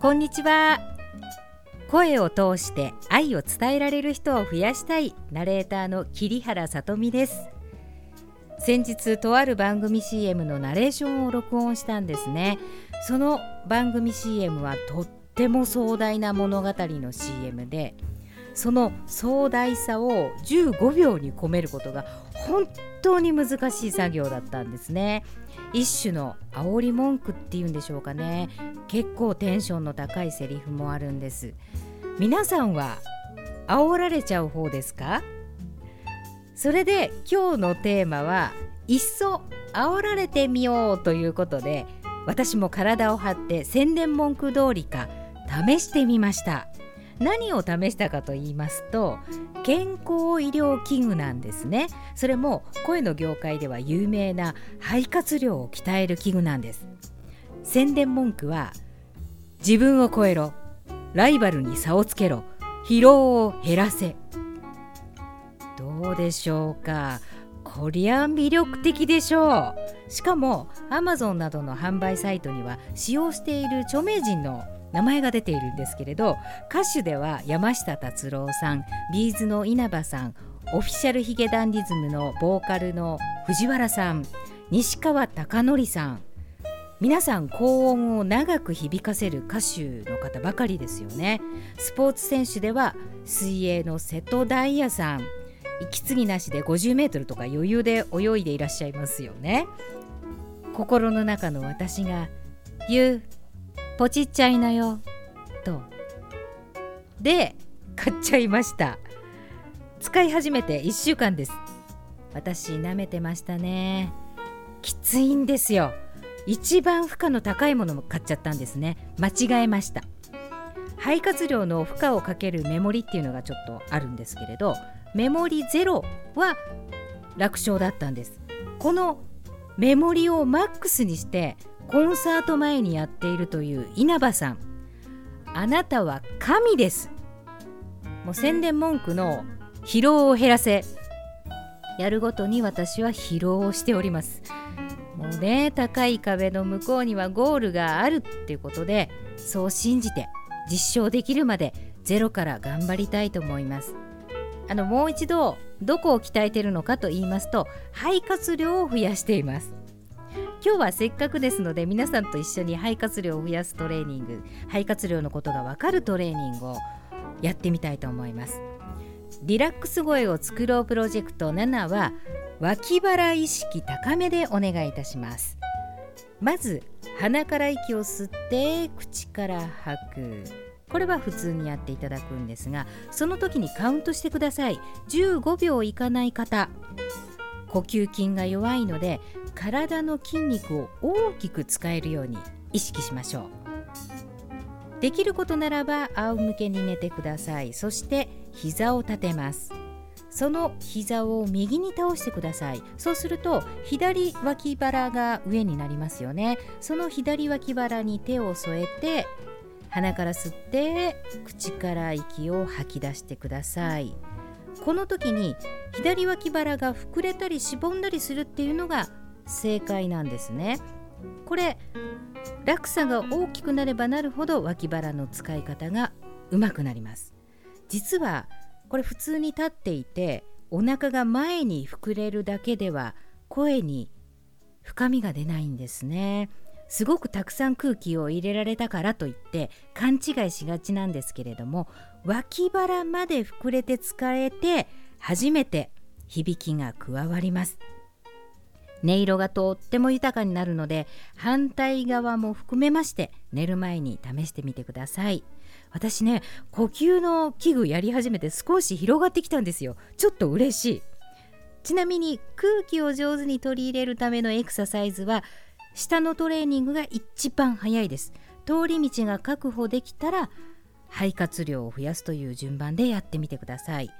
こんにちは。声を通して愛を伝えられる人を増やしたい。ナレーターの桐原さとみです。先日とある番組 CM のナレーションを録音したんですね。その番組 CM はとっても壮大な物語の CM でその壮大さを15秒に込めることが本当に難しい作業だったんですね。一種の煽り文句っていうんでしょうかね。結構テンションの高いセリフもあるんです。皆さんは煽られちゃう方ですか？それで今日のテーマはいっそ煽られてみようということで私も体を張って宣伝文句通りか試してみました。何を試したかと言いますと健康医療器具なんですね。それも声の業界では有名な肺活量を鍛える器具なんです。宣伝文句は自分を超えろライバルに差をつけろ疲労を減らせ。どうでしょうか？こりゃ魅力的でしょう。しかも Amazon などの販売サイトには使用している著名人の名前が出ているんですけれど歌手では山下達郎さんビーズの稲葉さんオフィシャルヒゲダンディズムのボーカルの藤原さん西川貴教さん。皆さん高音を長く響かせる歌手の方ばかりですよね。スポーツ選手では水泳の瀬戸大也さん。息継ぎなしで50メートルとか余裕で泳いでいらっしゃいますよね。心の中の私が言うポチっちゃいなよと。で買っちゃいました。使い始めて1週間です。私舐めてましたね。きついんですよ。一番負荷の高いものも買っちゃったんですね。間違えました。肺活量の負荷をかけるメモリっていうのがちょっとあるんですけれどメモリゼロは楽勝だったんです。このメモリをマックスにしてコンサート前にやっているという稲葉さん。あなたは神です。もう宣伝文句の疲労を減らせ。やるごとに私は疲労をしております。もうね高い壁の向こうにはゴールがあるっていうことでそう信じて実証できるまでゼロから頑張りたいと思います。あのもう一度どこを鍛えてるのかと言いますと肺活量を増やしています。今日はせっかくですので皆さんと一緒に肺活量を増やすトレーニング肺活量のことがわかるトレーニングをやってみたいと思います。リラックス声を作ろうプロジェクト7は脇腹意識高めでお願いいたします。まず鼻から息を吸って口から吐く。これは普通にやっていただくんですがその時にカウントしてください。15秒いかない方。呼吸筋が弱いので体の筋肉を大きく使えるように意識しましょう。できることならば仰向けに寝てください。そして膝を立てます。その膝を右に倒してください。そうすると左脇腹が上になりますよね。その左脇腹に手を添えて鼻から吸って口から息を吐き出してください。この時に左脇腹が膨れたりしぼんだりするっていうのが正解なんですね。これ落差が大きくなればなるほど脇腹の使い方がうまくなります。実はこれ普通に立っていてお腹が前に膨れるだけでは声に深みが出ないんですね。すごくたくさん空気を入れられたからといって勘違いしがちなんですけれども脇腹まで膨れて使えて初めて響きが加わります。音色がとっても豊かになるので反対側も含めまして寝る前に試してみてください。私ね呼吸の器具やり始めて少し広がってきたんですよ。ちょっと嬉しい。ちなみに空気を上手に取り入れるためのエクササイズは下のトレーニングが一番早いです。通り道が確保できたら肺活量を増やすという順番でやってみてください。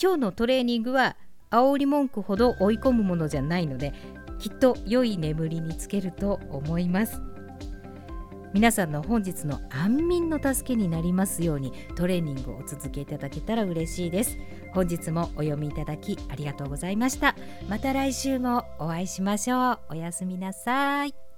今日のトレーニングは煽り文句ほど追い込むものじゃないのできっと良い眠りにつけると思います。皆さんの本日の安眠の助けになりますようにトレーニングをお続けいただけたら嬉しいです。本日もお読みいただきありがとうございました。また来週もお会いしましょう。おやすみなさい。